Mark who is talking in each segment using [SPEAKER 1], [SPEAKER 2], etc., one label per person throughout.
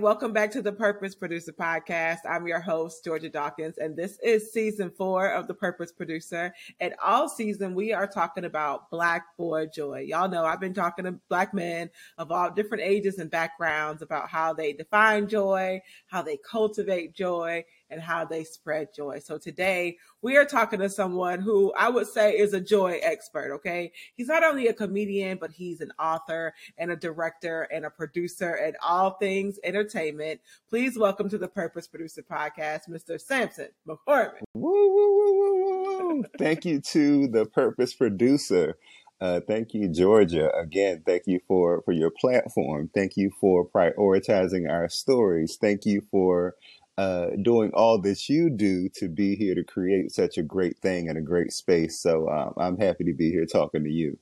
[SPEAKER 1] Welcome back to the Purpose Producer Podcast. I'm your host, Georgia Dawkins, and this is season four of the Purpose Producer. And all season, we are talking about Black boy joy. Y'all know I've been talking to Black men of all different ages and backgrounds about how they define joy, how they cultivate joy, and how they spread joy. So today we are talking to someone who I would say is a joy expert. Okay. He's not only a comedian, but he's an author and a director and a producer and all things entertainment. Please welcome to the Purpose Producer Podcast, Mr. Sampson McCormick.
[SPEAKER 2] Woo, woo, woo, woo, woo. Thank you to the Purpose Producer. Uh, thank you, Georgia. Again, thank you for, for your platform. Thank you for prioritizing our stories. Thank you for uh, doing all that you do to be here to create such a great thing and a great space. So um, I'm happy to be here talking to you.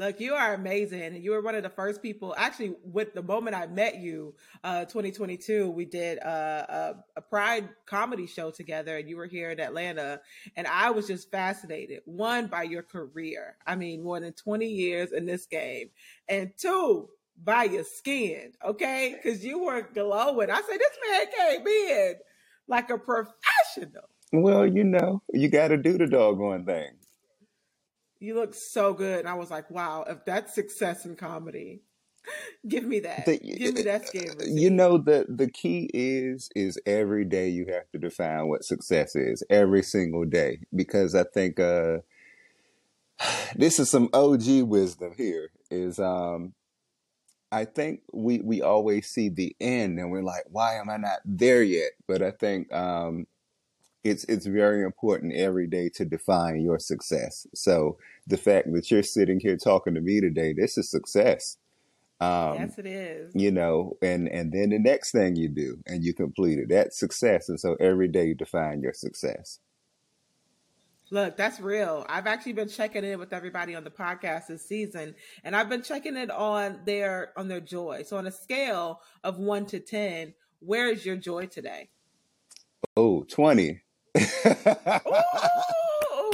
[SPEAKER 1] Look, you are amazing. You were one of the first people. Actually, with the moment I met you, uh, 2022, we did a, a, a, Pride comedy show together, and you were here in Atlanta. And I was just fascinated. One, by your career. I mean, more than 20 years in this game, and two, by your skin, okay? Because you were glowing. I said, this man came in like a professional.
[SPEAKER 2] Well, you know, you got to do the doggone thing.
[SPEAKER 1] You look so good. And I was like, wow, if that's success in comedy, give me that. The, give me that skin.
[SPEAKER 2] You know, the, the key is, is every day you have to define what success is every single day. Because I think, uh, this is some OG wisdom here is, um, I think we we always see the end and we're like, why am I not there yet? But I think um, it's it's very important every day to define your success. So the fact that you're sitting here talking to me today, this is success.
[SPEAKER 1] Um, yes, it is.
[SPEAKER 2] You know, and and then the next thing you do and you complete it, that's success. And so every day you define your success.
[SPEAKER 1] Look, that's real. I've actually been checking in with everybody on the podcast this season, and I've been checking it on their on their joy. So on a scale of one to ten, where is your joy today?
[SPEAKER 2] Oh, 20.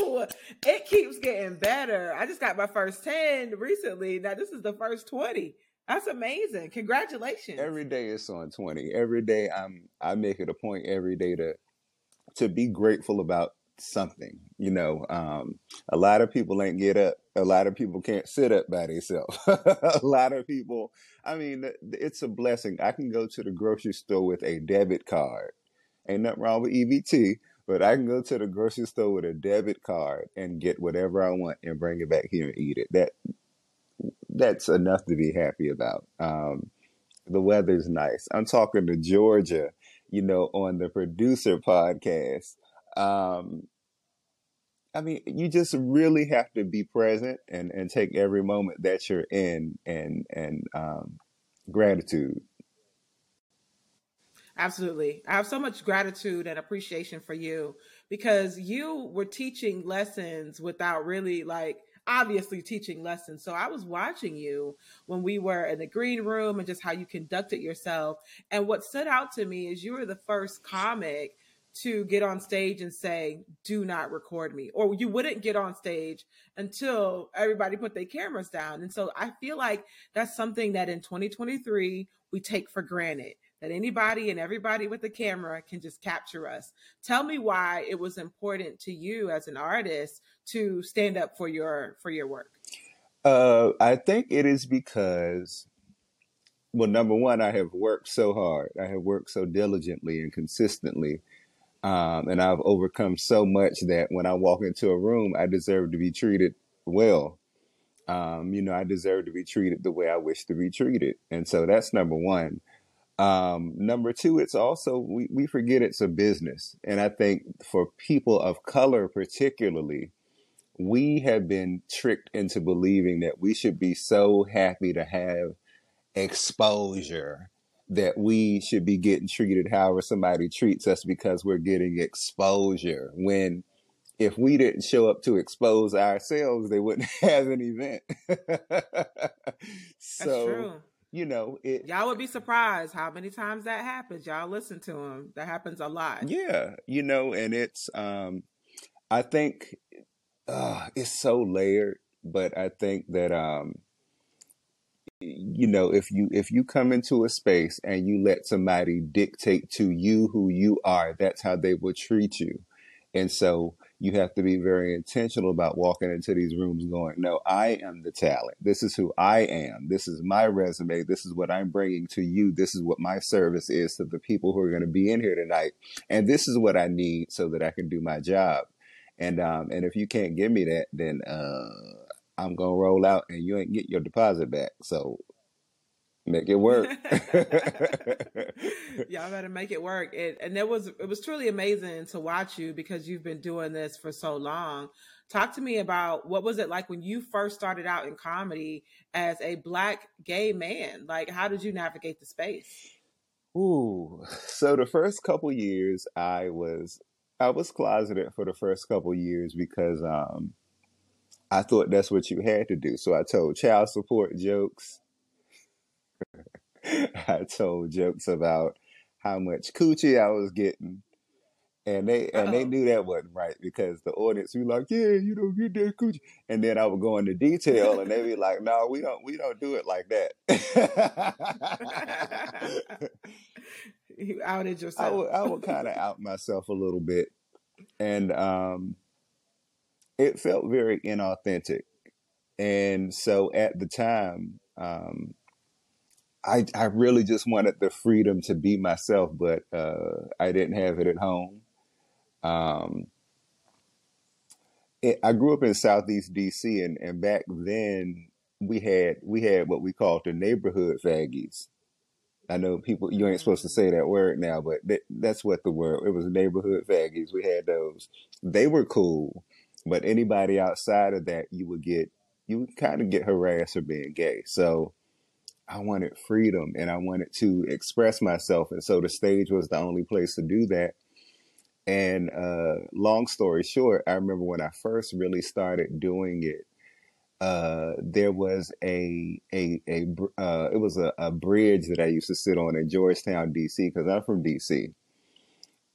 [SPEAKER 2] Ooh,
[SPEAKER 1] it keeps getting better. I just got my first 10 recently. Now this is the first 20. That's amazing. Congratulations.
[SPEAKER 2] Every day it's on 20. Every day I'm I make it a point every day to to be grateful about something. You know, um, a lot of people ain't get up. A lot of people can't sit up by themselves. a lot of people, I mean, it's a blessing. I can go to the grocery store with a debit card. Ain't nothing wrong with EBT, but I can go to the grocery store with a debit card and get whatever I want and bring it back here and eat it. That that's enough to be happy about. Um, the weather's nice. I'm talking to Georgia, you know, on the producer podcast um, I mean, you just really have to be present and, and take every moment that you're in and and um, gratitude.
[SPEAKER 1] Absolutely. I have so much gratitude and appreciation for you because you were teaching lessons without really like obviously teaching lessons. So I was watching you when we were in the green room and just how you conducted yourself. And what stood out to me is you were the first comic to get on stage and say, do not record me. Or you wouldn't get on stage until everybody put their cameras down. And so I feel like that's something that in 2023 we take for granted that anybody and everybody with a camera can just capture us. Tell me why it was important to you as an artist to stand up for your for your work.
[SPEAKER 2] Uh, I think it is because well, number one, I have worked so hard. I have worked so diligently and consistently um, and I've overcome so much that when I walk into a room, I deserve to be treated well. Um, you know, I deserve to be treated the way I wish to be treated. And so that's number one. Um, number two, it's also, we, we forget it's a business. And I think for people of color, particularly, we have been tricked into believing that we should be so happy to have exposure that we should be getting treated however somebody treats us because we're getting exposure. When if we didn't show up to expose ourselves, they wouldn't have an event. so, you know, it,
[SPEAKER 1] y'all would be surprised how many times that happens. Y'all listen to them. That happens a lot.
[SPEAKER 2] Yeah, you know, and it's um I think uh it's so layered, but I think that um you know if you if you come into a space and you let somebody dictate to you who you are that's how they will treat you. And so you have to be very intentional about walking into these rooms going no i am the talent. This is who i am. This is my resume. This is what i'm bringing to you. This is what my service is to the people who are going to be in here tonight. And this is what i need so that i can do my job. And um and if you can't give me that then uh I'm gonna roll out and you ain't get your deposit back. So make it work.
[SPEAKER 1] Y'all better make it work. It, and it was it was truly amazing to watch you because you've been doing this for so long. Talk to me about what was it like when you first started out in comedy as a black gay man? Like how did you navigate the space?
[SPEAKER 2] Ooh. So the first couple years I was I was closeted for the first couple years because um I thought that's what you had to do. So I told child support jokes. I told jokes about how much coochie I was getting. And they and they
[SPEAKER 1] Uh-oh.
[SPEAKER 2] knew that wasn't right because the audience be like, Yeah, you don't get that coochie. And then I would go into detail and they'd be like, No, we don't we don't do it like that.
[SPEAKER 1] you outed
[SPEAKER 2] I
[SPEAKER 1] yourself.
[SPEAKER 2] would I would kind of out myself a little bit. And um it felt very inauthentic. And so at the time, um, I I really just wanted the freedom to be myself, but uh, I didn't have it at home. Um, it, I grew up in Southeast DC, and, and back then we had we had what we called the neighborhood faggies. I know people you ain't supposed to say that word now, but that, that's what the word it was. Neighborhood faggies. We had those. They were cool, but anybody outside of that, you would get you would kind of get harassed for being gay. So I wanted freedom and I wanted to express myself, and so the stage was the only place to do that. And uh, long story short, I remember when I first really started doing it uh, there was a a a uh, it was a, a bridge that I used to sit on in Georgetown, DC, because I'm from DC.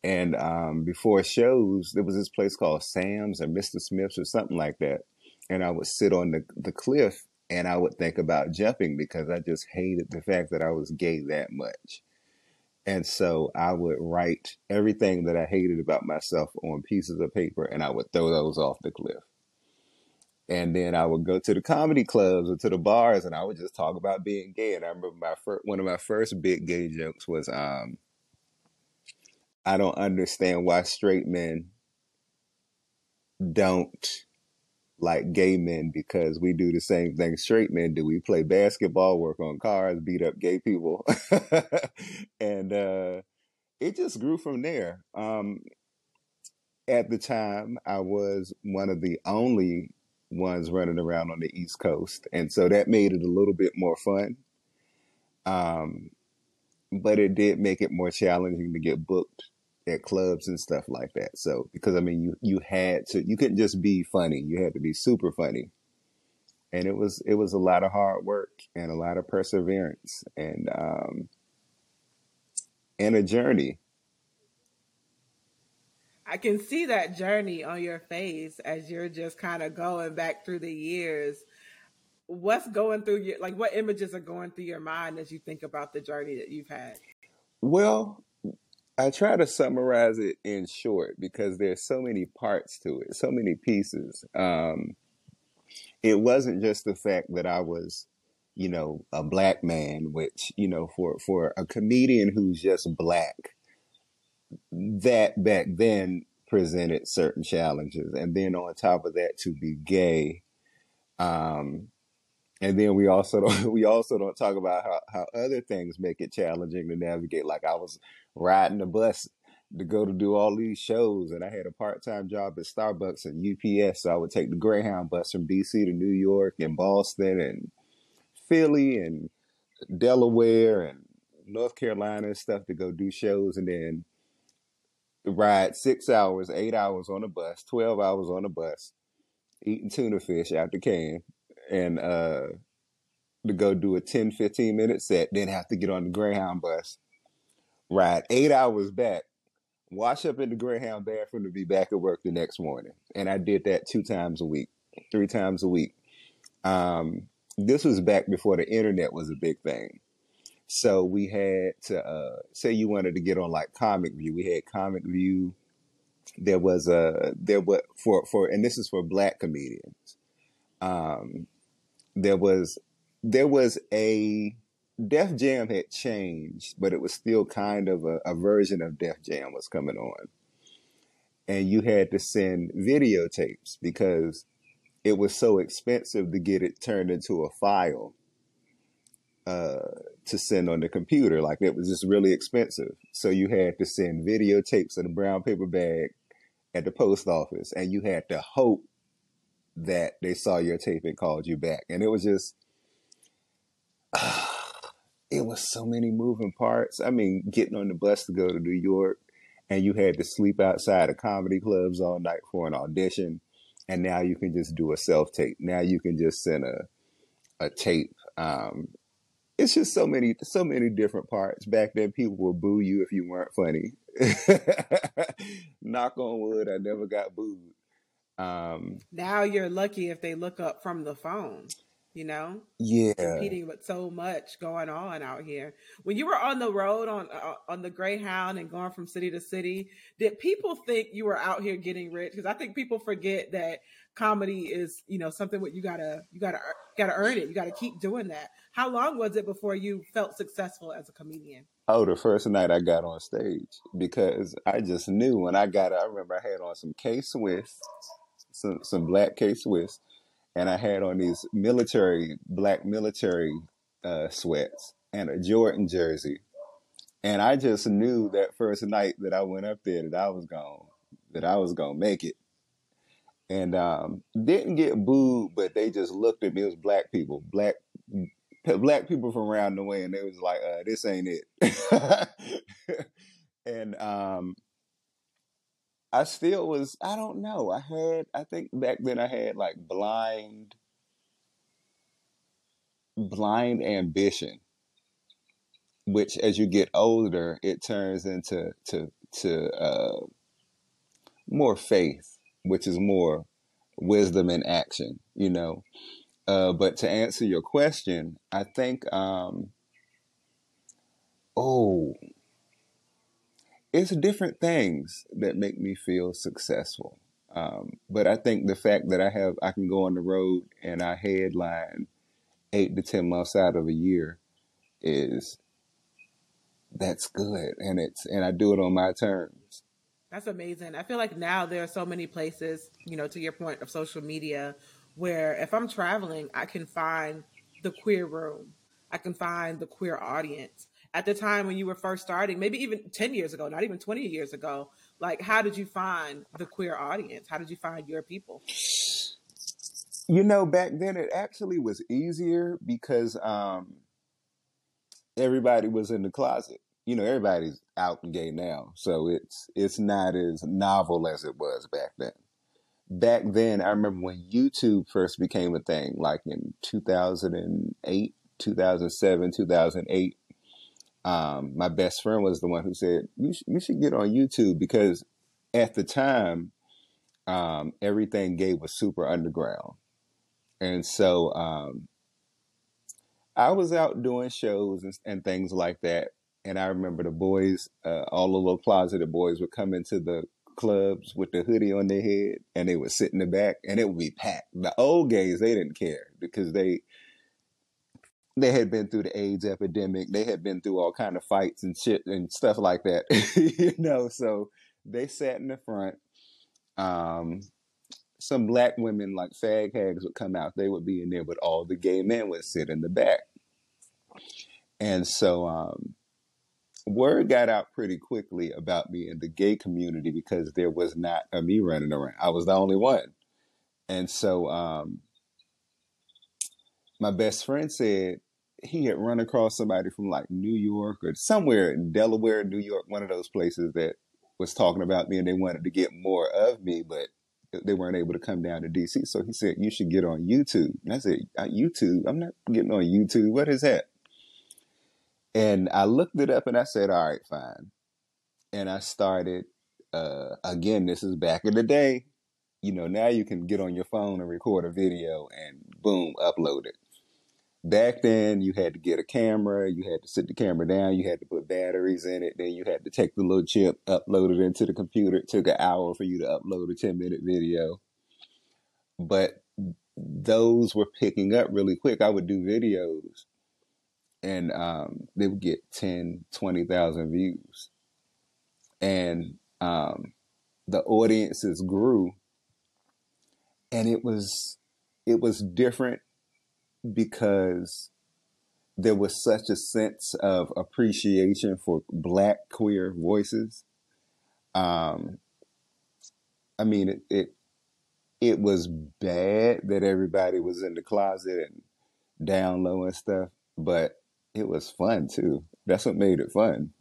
[SPEAKER 2] And um, before shows, there was this place called Sam's or Mr. Smith's or something like that. And I would sit on the the cliff and I would think about jumping because I just hated the fact that I was gay that much. And so I would write everything that I hated about myself on pieces of paper and I would throw those off the cliff. And then I would go to the comedy clubs or to the bars and I would just talk about being gay. And I remember my first, one of my first big gay jokes was, um, I don't understand why straight men don't like gay men because we do the same thing straight men do. We play basketball, work on cars, beat up gay people. and, uh, it just grew from there. Um, at the time, I was one of the only ones running around on the East Coast. And so that made it a little bit more fun. Um, but it did make it more challenging to get booked at clubs and stuff like that. So, because I mean, you, you had to, you couldn't just be funny. You had to be super funny. And it was, it was a lot of hard work and a lot of perseverance and, um, and a journey.
[SPEAKER 1] I can see that journey on your face as you're just kind of going back through the years. What's going through your like what images are going through your mind as you think about the journey that you've had?
[SPEAKER 2] Well, I try to summarize it in short because there's so many parts to it, so many pieces. Um, it wasn't just the fact that I was, you know, a black man, which, you know, for, for a comedian who's just black, that back then presented certain challenges. And then on top of that, to be gay, um, and then we also don't we also don't talk about how, how other things make it challenging to navigate. Like I was riding the bus to go to do all these shows, and I had a part time job at Starbucks and UPS, so I would take the Greyhound bus from DC to New York and Boston and Philly and Delaware and North Carolina and stuff to go do shows, and then ride six hours, eight hours on a bus, twelve hours on a bus, eating tuna fish out the can, and uh to go do a 10, 15 minute set, then have to get on the Greyhound bus, ride eight hours back, wash up in the Greyhound bathroom to be back at work the next morning. And I did that two times a week, three times a week. Um, this was back before the internet was a big thing. So we had to uh, say you wanted to get on like Comic View. We had Comic View. There was a there was for for and this is for black comedians. Um, there was there was a Def Jam had changed, but it was still kind of a, a version of Def Jam was coming on. And you had to send videotapes because it was so expensive to get it turned into a file uh, to send on the computer. Like it was just really expensive. So you had to send videotapes in a brown paper bag at the post office, and you had to hope that they saw your tape and called you back. And it was just. Uh, it was so many moving parts. I mean, getting on the bus to go to New York, and you had to sleep outside of comedy clubs all night for an audition, and now you can just do a self tape. Now you can just send a a tape. Um, it's just so many so many different parts. Back then, people would boo you if you weren't funny. Knock on wood, I never got booed. Um,
[SPEAKER 1] now you're lucky if they look up from the phone you know?
[SPEAKER 2] Yeah.
[SPEAKER 1] Competing with so much going on out here. When you were on the road on uh, on the greyhound and going from city to city did people think you were out here getting rich? Because i think people forget that comedy is you know something what you gotta you gotta gotta earn it. You gotta keep doing that. How long was it before you felt successful as a comedian?
[SPEAKER 2] Oh the first night i got on stage because i just knew when i got i remember i had on some k-swiss some, some black k-swiss and I had on these military black military uh, sweats and a Jordan jersey, and I just knew that first night that I went up there that I was going that I was gonna make it, and um, didn't get booed, but they just looked at me. It was black people, black black people from around the way, and they was like, uh, "This ain't it," and um, I still was, I don't know. I had, I think back then I had like blind, blind ambition, which as you get older, it turns into, to, to, uh, more faith, which is more wisdom in action, you know. Uh, but to answer your question, I think, um, oh, it's different things that make me feel successful. Um, but I think the fact that I have, I can go on the road and I headline eight to 10 months out of a year is that's good. And it's, and I do it on my terms.
[SPEAKER 1] That's amazing. I feel like now there are so many places, you know, to your point of social media, where if I'm traveling, I can find the queer room. I can find the queer audience at the time when you were first starting, maybe even 10 years ago, not even 20 years ago, like how did you find the queer audience? How did you find your people?
[SPEAKER 2] You know, back then it actually was easier because um, everybody was in the closet. You know, everybody's out and gay now, so it's it's not as novel as it was back then. Back then, I remember when YouTube first became a thing, like in 2008, 2007, 2008 um, my best friend was the one who said you sh- you should get on YouTube because at the time um, everything gay was super underground, and so um, I was out doing shows and, and, things like that. And I remember the boys, uh, all the little closeted boys, would come into the clubs with the hoodie on their head, and they would sit in the back, and it would be packed. The old gays they didn't care because they they had been through the AIDS epidemic. They had been through all kind of fights and shit and stuff like that, you know. So they sat in the front. Um, some black women like fag hags would come out. They would be in there, but all the gay men would sit in the back. And so um, word got out pretty quickly about me in the gay community because there was not a me running around. I was the only one. And so um, my best friend said he had run across somebody from like New York or somewhere in Delaware, New York, one of those places that was talking about me and they wanted to get more of me, but they weren't able to come down to DC. So he said, You should get on YouTube. And I said, YouTube? I'm not getting on YouTube. What is that? And I looked it up and I said, All right, fine. And I started, uh, again, this is back in the day. You know, now you can get on your phone and record a video and boom, upload it. Back then you had to get a camera, you had to sit the camera down, you had to put batteries in it, then you had to take the little chip, upload it into the computer. It took an hour for you to upload a 10 minute video. But those were picking up really quick. I would do videos and um, they would get 10, 20,000 views. And um, the audiences grew and it was it was different because there was such a sense of appreciation for black queer voices. Um, I mean, it, it it was bad that everybody was in the closet and down low and stuff, but it was fun too. That's what made it fun.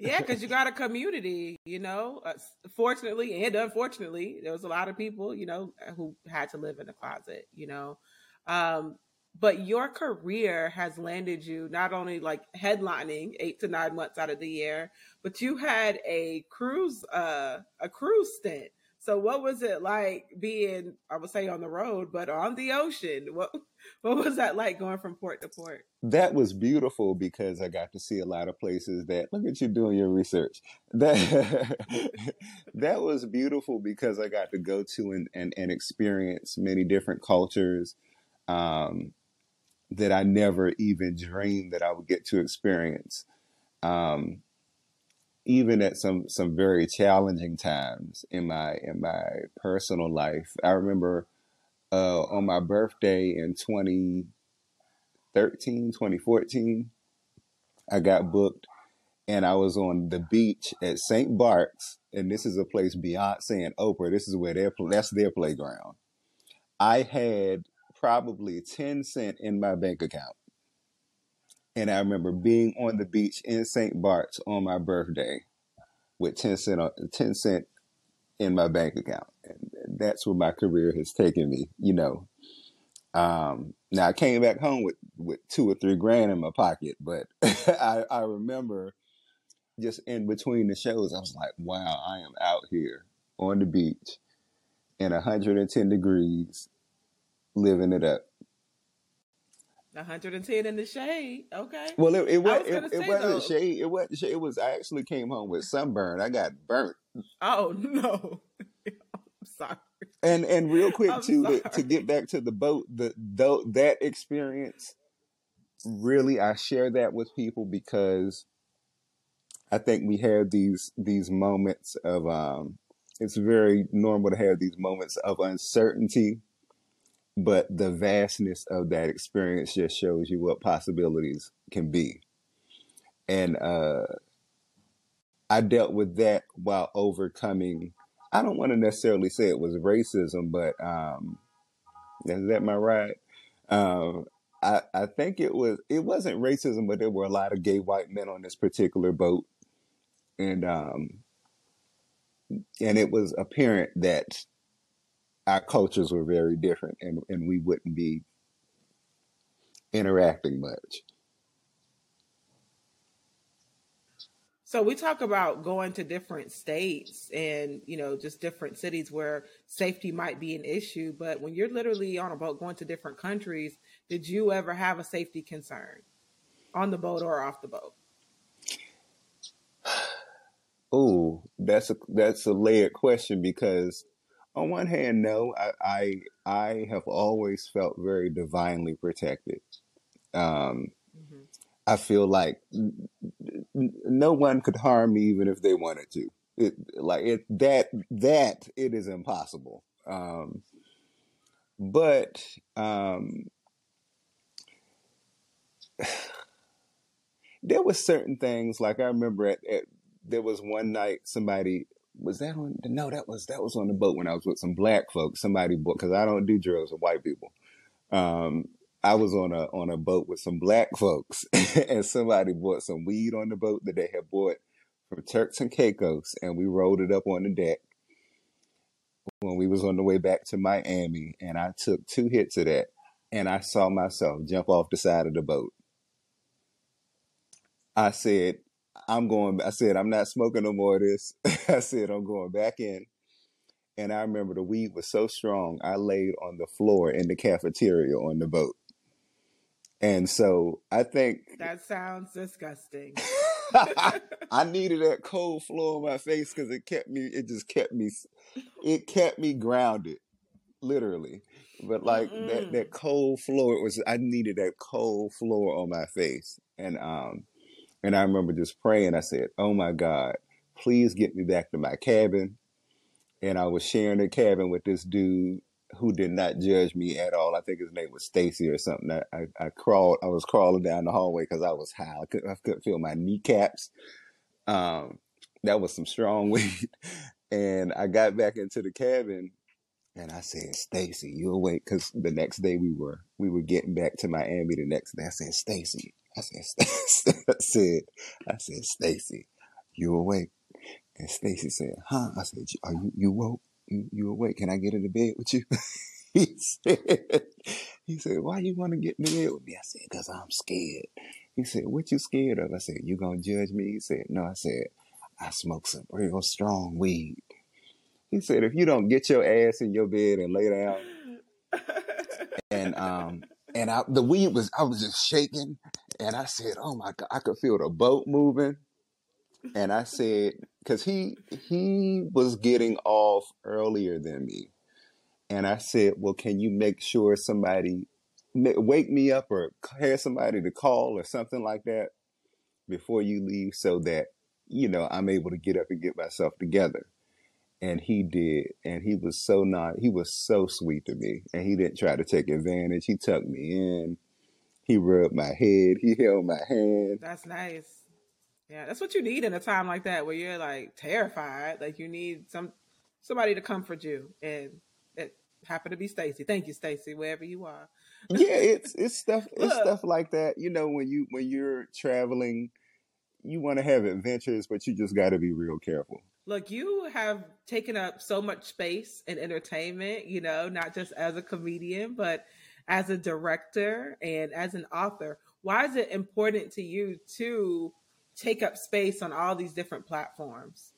[SPEAKER 1] yeah, because you got a community, you know. Uh, fortunately and unfortunately, there was a lot of people, you know, who had to live in the closet, you know. Um, but your career has landed you not only like headlining eight to nine months out of the year, but you had a cruise, uh, a cruise stint. So what was it like being, I would say on the road, but on the ocean? What what was that like going from port to port?
[SPEAKER 2] That was beautiful because I got to see a lot of places that look at you doing your research. That that was beautiful because I got to go to and, and, and experience many different cultures um, that I never even dreamed that I would get to experience. Um, even at some some very challenging times in my in my personal life. I remember uh, on my birthday in 2013, 2014, I got booked and I was on the beach at St. Bart's, and this is a place Beyonce and Oprah. This is where their that's their playground. I had probably 10 cent in my bank account. And I remember being on the beach in St. Bart's on my birthday with 10 cent, 10 cent in my bank account. And that's where my career has taken me, you know. Um, now I came back home with, with two or three grand in my pocket, but I, I remember just in between the shows, I was like, wow, I am out here on the beach in 110 degrees living it up.
[SPEAKER 1] 110 in the shade. Okay.
[SPEAKER 2] Well, it, it, was, it, it wasn't shade. It wasn't shade. It was, I actually came home with sunburn. I got burnt.
[SPEAKER 1] Oh, no. I'm sorry.
[SPEAKER 2] And and real quick I'm too to, to get back to the boat, the though that experience really I share that with people because I think we have these these moments of um it's very normal to have these moments of uncertainty but the vastness of that experience just shows you what possibilities can be. And uh, I dealt with that while overcoming. I don't want to necessarily say it was racism, but um, is that my right? Um, I, I think it was. It wasn't racism, but there were a lot of gay white men on this particular boat, and um, and it was apparent that our cultures were very different and, and we wouldn't be interacting much.
[SPEAKER 1] So we talk about going to different states and, you know, just different cities where safety might be an issue. But when you're literally on a boat going to different countries, did you ever have a safety concern on the boat or off the boat?
[SPEAKER 2] Oh, that's a that's a layered question because on one hand, no, I, I, I have always felt very divinely protected. Um, mm-hmm. I feel like n- no one could harm me even if they wanted to. It, like it that that it is impossible. Um, but um, there was certain things like I remember at, at there was one night somebody was that on? No, that was that was on the boat when I was with some black folks. Somebody bought because I don't do drugs with white people. Um, I was on a on a boat with some black folks, and somebody bought some weed on the boat that they had bought from Turks and Caicos, and we rolled it up on the deck when we was on the way back to Miami, and I took two hits of that, and I saw myself jump off the side of the boat. I said, I'm going, I said, I'm not smoking no more of this. I said, I'm going back in. And I remember the weed was so strong, I laid on the floor in the cafeteria on the boat. And so I think
[SPEAKER 1] that sounds disgusting.
[SPEAKER 2] I needed that cold floor on my face because it kept me. It just kept me. It kept me grounded, literally. But like Mm-mm. that that cold floor, it was. I needed that cold floor on my face, and um, and I remember just praying. I said, "Oh my God, please get me back to my cabin." And I was sharing a cabin with this dude who did not judge me at all. I think his name was Stacy or something. I, I, I, crawled, I was crawling down the hallway because I was high. I couldn't, I couldn't feel my kneecaps. Um, that was some strong weed. and I got back into the cabin and I said, Stacy, you awake? Because the next day we were we were getting back to Miami. The next day, I said, Stacy, I said, I said, I said, Stacy, you awake? And Stacy said, Huh? I said, Are you you woke? you, you awake? Can I get into bed with you? he said, he said, why you want to get in the bed with me? I said, cause I'm scared. He said, what you scared of? I said, you gonna judge me? He said, no. I said, I smoke some real strong weed. He said, if you don't get your ass in your bed and lay down, and um, and I, the weed was, I was just shaking, and I said, oh my god, I could feel the boat moving and I said, because he he was getting off earlier than me, and I said, well, can you make sure somebody wake me up or have somebody to call or something like that before you leave, so that you know I'm able to get up and get myself together. And he did, and he was so not. He was so sweet to me, and he didn't try to take advantage. He tucked me in. He rubbed my head. He held my hand.
[SPEAKER 1] That's nice. Yeah, that's what you need in a time like that where you're like terrified. Like you need some somebody to comfort you, and it happened to be Stacy. Thank you, Stacy, wherever you are.
[SPEAKER 2] yeah, it's it's stuff it's stuff like that. You know, when you when you're traveling, you want to have adventures, but you just got to be real careful.
[SPEAKER 1] Look, you have taken up so much space in entertainment. You know, not just as a comedian, but as a director and as an author. Why is it important to you to take up space on all these different platforms?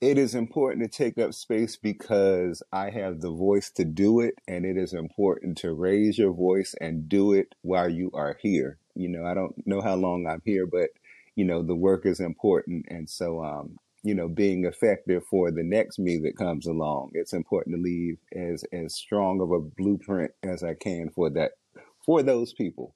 [SPEAKER 2] It is important to take up space because I have the voice to do it, and it is important to raise your voice and do it while you are here. You know, I don't know how long I'm here, but you know, the work is important, and so um, you know, being effective for the next me that comes along, it's important to leave as as strong of a blueprint as I can for that for those people.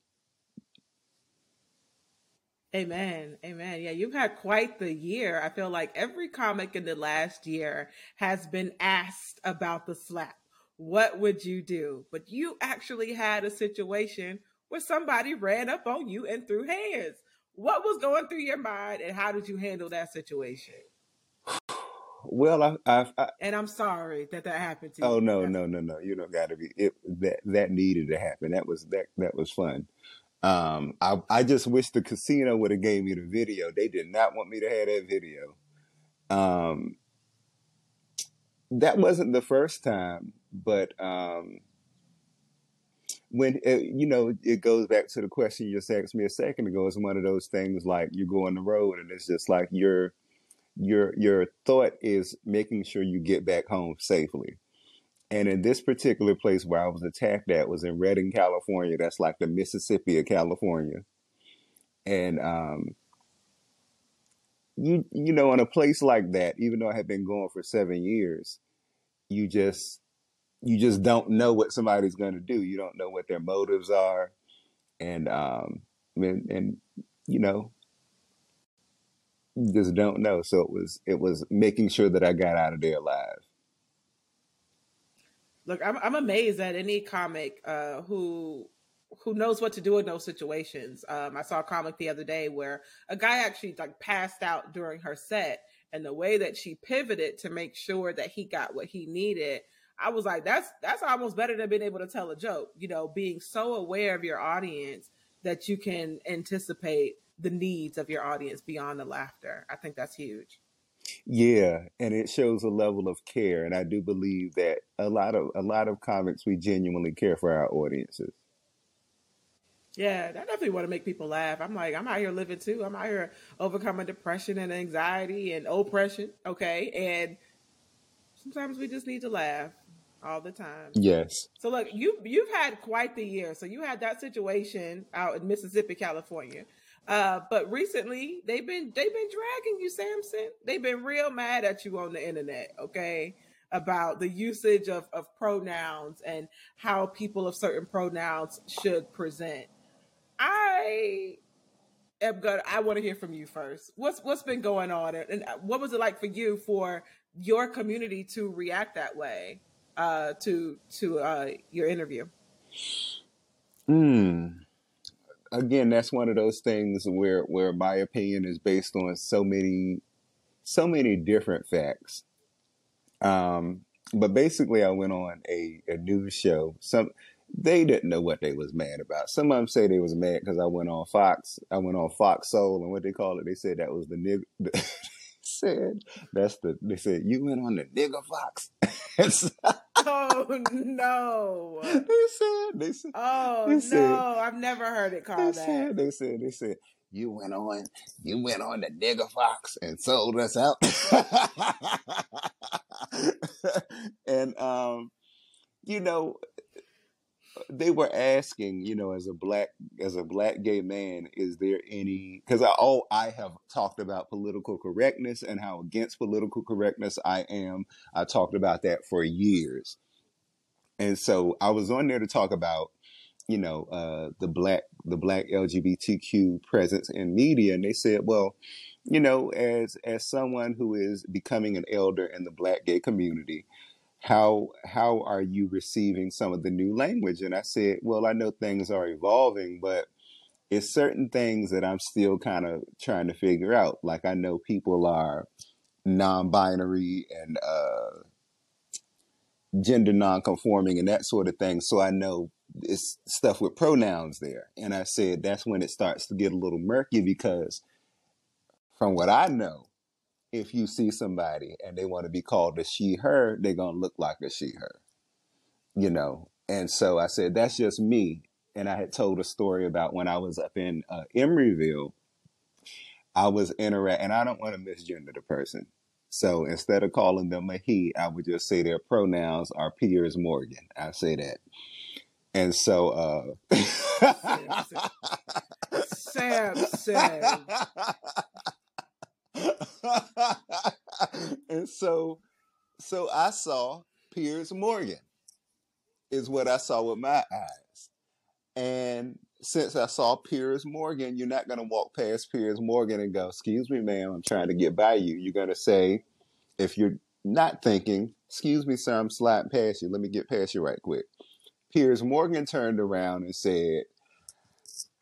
[SPEAKER 1] Amen. Amen. Yeah, you've had quite the year. I feel like every comic in the last year has been asked about the slap. What would you do? But you actually had a situation where somebody ran up on you and threw hands. What was going through your mind and how did you handle that situation?
[SPEAKER 2] Well, I, I, I
[SPEAKER 1] and I'm sorry that that happened to
[SPEAKER 2] oh,
[SPEAKER 1] you.
[SPEAKER 2] Oh no, no, no, no! You don't got to be. It that that needed to happen. That was that that was fun. Um, I, I just wish the casino would have gave me the video. They did not want me to have that video. Um, that wasn't the first time, but um, when uh, you know it goes back to the question you just asked me a second ago. It's one of those things like you go on the road and it's just like your your your thought is making sure you get back home safely. And in this particular place where I was attacked at was in Redding, California. That's like the Mississippi of California. And um, you you know, in a place like that, even though I had been going for seven years, you just you just don't know what somebody's going to do. You don't know what their motives are, and um, and, and you know, just don't know. So it was it was making sure that I got out of there alive.
[SPEAKER 1] Look, I'm I'm amazed at any comic uh, who who knows what to do in those situations. Um, I saw a comic the other day where a guy actually like passed out during her set, and the way that she pivoted to make sure that he got what he needed, I was like, that's that's almost better than being able to tell a joke. You know, being so aware of your audience that you can anticipate the needs of your audience beyond the laughter. I think that's huge.
[SPEAKER 2] Yeah, and it shows a level of care, and I do believe that a lot of a lot of comics we genuinely care for our audiences.
[SPEAKER 1] Yeah, I definitely want to make people laugh. I'm like, I'm out here living too. I'm out here overcoming depression and anxiety and oppression. Okay, and sometimes we just need to laugh. all the time.
[SPEAKER 2] Yes.
[SPEAKER 1] So look, you you've had quite the year. So you had that situation out in Mississippi, California. Uh, but recently they've been they've been dragging you, Sampson. They've been real mad at you on the internet, okay? About the usage of, of pronouns and how people of certain pronouns should present. I am gonna I want to hear from you first. What's what's been going on and what was it like for you for your community to react that way uh, to to uh, your interview?
[SPEAKER 2] Hmm. Again, that's one of those things where where my opinion is based on so many so many different facts. Um, but basically, I went on a, a news show. Some they didn't know what they was mad about. Some of them say they was mad because I went on Fox. I went on Fox Soul, and what they call it, they said that was the nigga. said that's the. They said you went on the nigga Fox.
[SPEAKER 1] oh no!
[SPEAKER 2] They said they said.
[SPEAKER 1] Oh they said, no! I've never heard it called
[SPEAKER 2] they
[SPEAKER 1] that.
[SPEAKER 2] Said, they said they said you went on you went on the nigga Fox and sold us out. and um, you know, they were asking, you know, as a black as a black gay man, is there any? Because I oh I have talked about political correctness and how against political correctness I am. I talked about that for years, and so I was on there to talk about, you know, uh, the black the black LGBTQ presence in media, and they said, well, you know, as as someone who is becoming an elder in the black gay community how how are you receiving some of the new language? And i said well i know things are evolving but it's certain things that i'm still kind of trying to figure out. Like i know people are non-binary and uh, gender non-conforming and that sort of thing so i know it's stuff with pronouns there. And i said that's when it starts to get a little murky because from what i know if you see somebody and they want to be called a she her, they're going to look like a she her. You know. And so I said that's just me. And I had told a story about when I was up in uh, Emeryville, I was interact and I don't want to misgender the person. So instead of calling them a he, I would just say their pronouns are Piers Morgan. I say that. And so uh
[SPEAKER 1] Sam said
[SPEAKER 2] and so so I saw Piers Morgan is what I saw with my eyes. And since I saw Piers Morgan, you're not going to walk past Piers Morgan and go, Excuse me, ma'am, I'm trying to get by you. You're going to say, if you're not thinking, Excuse me, sir, I'm sliding past you. Let me get past you right quick. Piers Morgan turned around and said,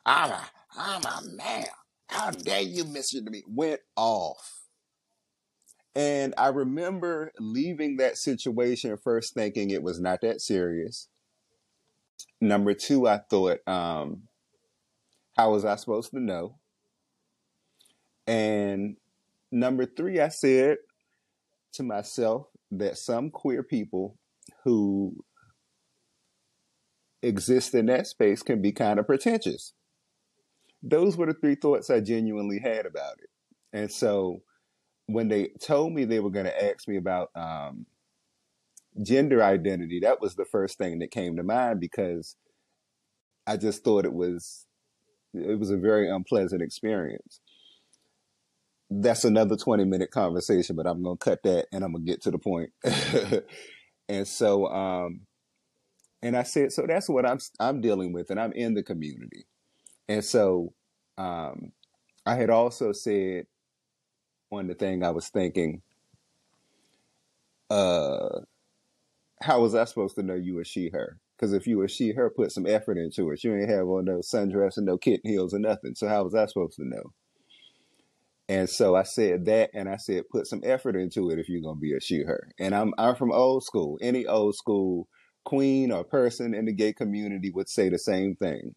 [SPEAKER 2] I'm a, I'm a man. How dare you Mister me? Went off. And I remember leaving that situation first thinking it was not that serious. Number two, I thought, um, how was I supposed to know? And number three, I said to myself that some queer people who exist in that space can be kind of pretentious those were the three thoughts I genuinely had about it. And so when they told me they were going to ask me about um, gender identity, that was the first thing that came to mind because I just thought it was it was a very unpleasant experience. That's another 20 minute conversation, but I'm going to cut that and I'm going to get to the point. and so um and I said so that's what I'm I'm dealing with and I'm in the community. And so um, I had also said on the thing I was thinking, uh, how was I supposed to know you were she her? Because if you were she her, put some effort into it. You ain't have on no sundress and no kitten heels or nothing. So how was I supposed to know? And so I said that, and I said put some effort into it if you're gonna be a she her. And I'm I'm from old school. Any old school queen or person in the gay community would say the same thing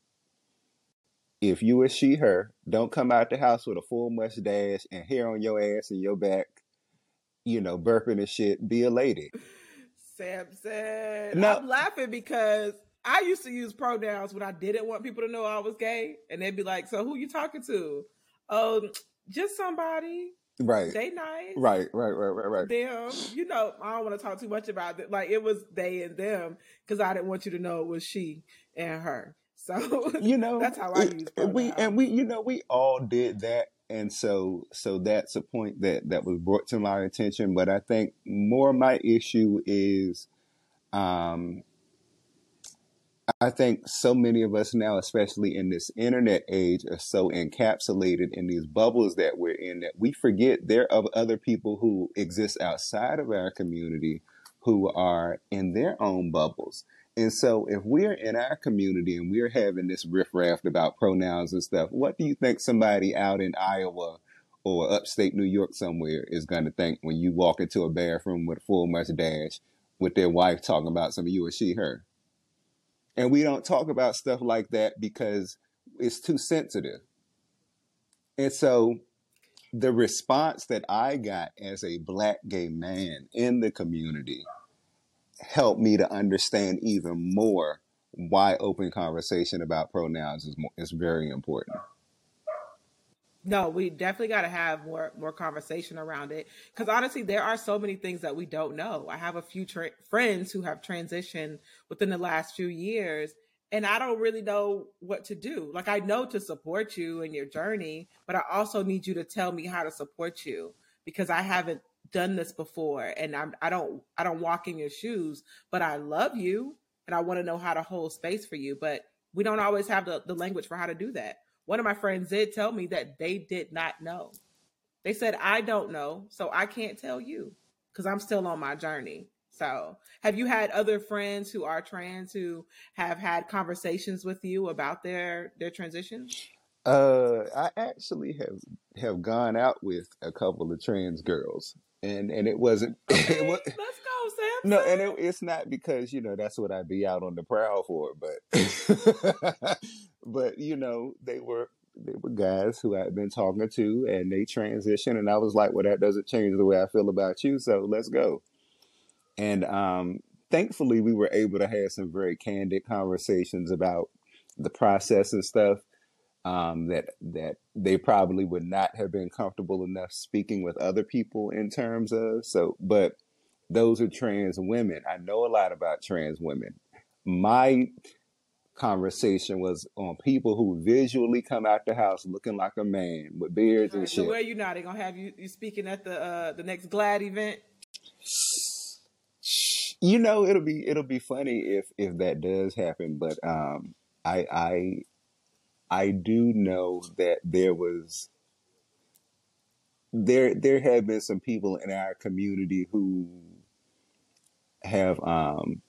[SPEAKER 2] if you is she her, don't come out the house with a full mustache and hair on your ass and your back, you know, burping and shit. Be a lady.
[SPEAKER 1] Sam said, no. I'm laughing because I used to use pronouns when I didn't want people to know I was gay, and they'd be like, "So who you talking to?" Oh, just somebody.
[SPEAKER 2] Right.
[SPEAKER 1] They nice.
[SPEAKER 2] Right, right, right, right, right.
[SPEAKER 1] Them, you know, I don't want to talk too much about it. Like it was they and them because I didn't want you to know it was she and her. So
[SPEAKER 2] you know,
[SPEAKER 1] that's how I use
[SPEAKER 2] it, we and we, you know, we all did that, and so so that's a point that that was brought to my attention. But I think more my issue is, um, I think so many of us now, especially in this internet age, are so encapsulated in these bubbles that we're in that we forget there are other people who exist outside of our community who are in their own bubbles. And so, if we're in our community and we're having this riffraff about pronouns and stuff, what do you think somebody out in Iowa or upstate New York somewhere is going to think when you walk into a bathroom with a full mustache with their wife talking about some of you or she, her? And we don't talk about stuff like that because it's too sensitive. And so, the response that I got as a black gay man in the community helped me to understand even more why open conversation about pronouns is more, is very important.
[SPEAKER 1] No, we definitely got to have more more conversation around it because honestly, there are so many things that we don't know. I have a few tra- friends who have transitioned within the last few years, and I don't really know what to do. Like I know to support you in your journey, but I also need you to tell me how to support you because I haven't done this before, and I'm I don't I don't walk in your shoes, but I love you and I want to know how to hold space for you, but we don't always have the, the language for how to do that one of my friends did tell me that they did not know. They said, I don't know, so I can't tell you because I'm still on my journey. So, have you had other friends who are trans who have had conversations with you about their their transition?
[SPEAKER 2] Uh, I actually have have gone out with a couple of trans girls, and and it wasn't.
[SPEAKER 1] Okay,
[SPEAKER 2] it was,
[SPEAKER 1] let's go, Sam.
[SPEAKER 2] no, and it, it's not because you know that's what I'd be out on the prowl for, but but you know they were they were guys who I had been talking to, and they transitioned, and I was like, well, that doesn't change the way I feel about you, so let's go. And um, thankfully, we were able to have some very candid conversations about the process and stuff um, that that they probably would not have been comfortable enough speaking with other people in terms of. So, but those are trans women. I know a lot about trans women. My conversation was on people who visually come out the house looking like a man with beards
[SPEAKER 1] All
[SPEAKER 2] and
[SPEAKER 1] right, so
[SPEAKER 2] shit.
[SPEAKER 1] where you now? They gonna have you you speaking at the uh the next GLAAD event?
[SPEAKER 2] You know, it'll be it'll be funny if if that does happen, but um, I I I do know that there was there there have been some people in our community who have um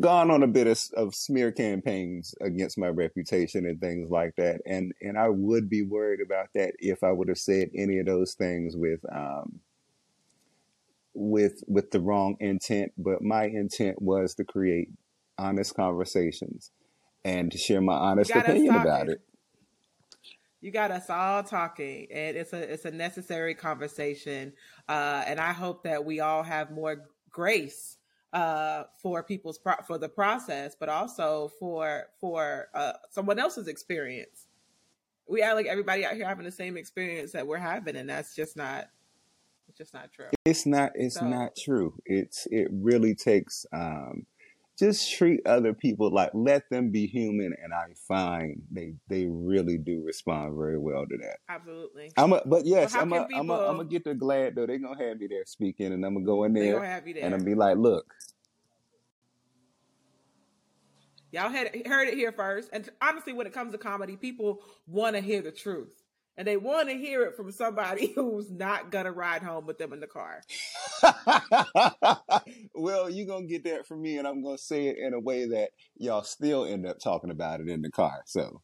[SPEAKER 2] gone on a bit of, of smear campaigns against my reputation and things like that. And and I would be worried about that if I would have said any of those things with um with with the wrong intent. But my intent was to create honest conversations and to share my honest opinion about it
[SPEAKER 1] You got us all talking, and it's a it's a necessary conversation. Uh, and I hope that we all have more grace uh, for people's pro- for the process, but also for for uh, someone else's experience. We act like everybody out here having the same experience that we're having, and that's just not it's just not true.
[SPEAKER 2] It's not it's
[SPEAKER 1] So
[SPEAKER 2] not true. It's it really takes um just treat other people like let them be human and I find they they really do respond very well to that.
[SPEAKER 1] absolutely.
[SPEAKER 2] I'm a, but yes,
[SPEAKER 1] how
[SPEAKER 2] I'm
[SPEAKER 1] can
[SPEAKER 2] a, I'm a, I'm gonna get the GLAAD though. They're gonna have me there speaking and I'm gonna go in there
[SPEAKER 1] gonna you
[SPEAKER 2] and I'm be like, look,
[SPEAKER 1] Y'all had heard it here first. And honestly, when it comes to comedy, people want to hear the truth. And they want to hear it from somebody who's not gonna ride home with them in the car.
[SPEAKER 2] well, you're gonna get that from me and I'm gonna say it in a way that y'all still end up talking about it in the car. So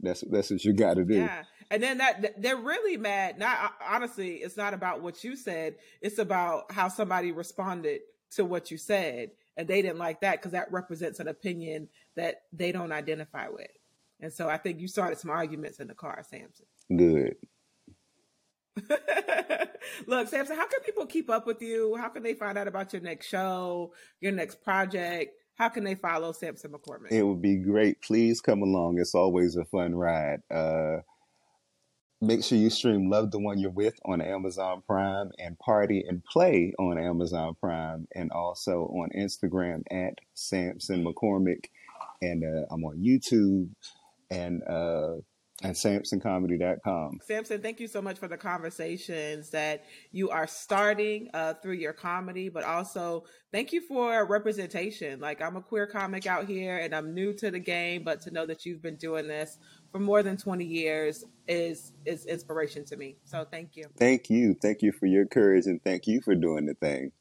[SPEAKER 2] that's that's what you gotta do.
[SPEAKER 1] Yeah. And then that they're really mad. Not uh, honestly, it's not about what you said. It's about how somebody responded to what you said. And they didn't like that because that represents an opinion that they don't identify with. And so I think you started some arguments in the car, Sampson.
[SPEAKER 2] Good.
[SPEAKER 1] Look, Sampson, how can people keep up with you? How can they find out about your next show, your next project? How can they follow Sampson McCormick?
[SPEAKER 2] It would be great. Please come along. It's always a fun ride. Uh make sure you stream Love the One You're With on Amazon Prime and Party and Play on Amazon Prime and also on Instagram at Sampson McCormick. And uh, I'm on YouTube and uh, and samsoncomedy.com.
[SPEAKER 1] Sampson, thank you so much for the conversations that you are starting uh, through your comedy, but also thank you for representation. Like, I'm a queer comic out here and I'm new to the game, but to know that you've been doing this for more than 20 years is is inspiration to me. So thank you.
[SPEAKER 2] Thank you. Thank you for your courage and thank you for doing the thing.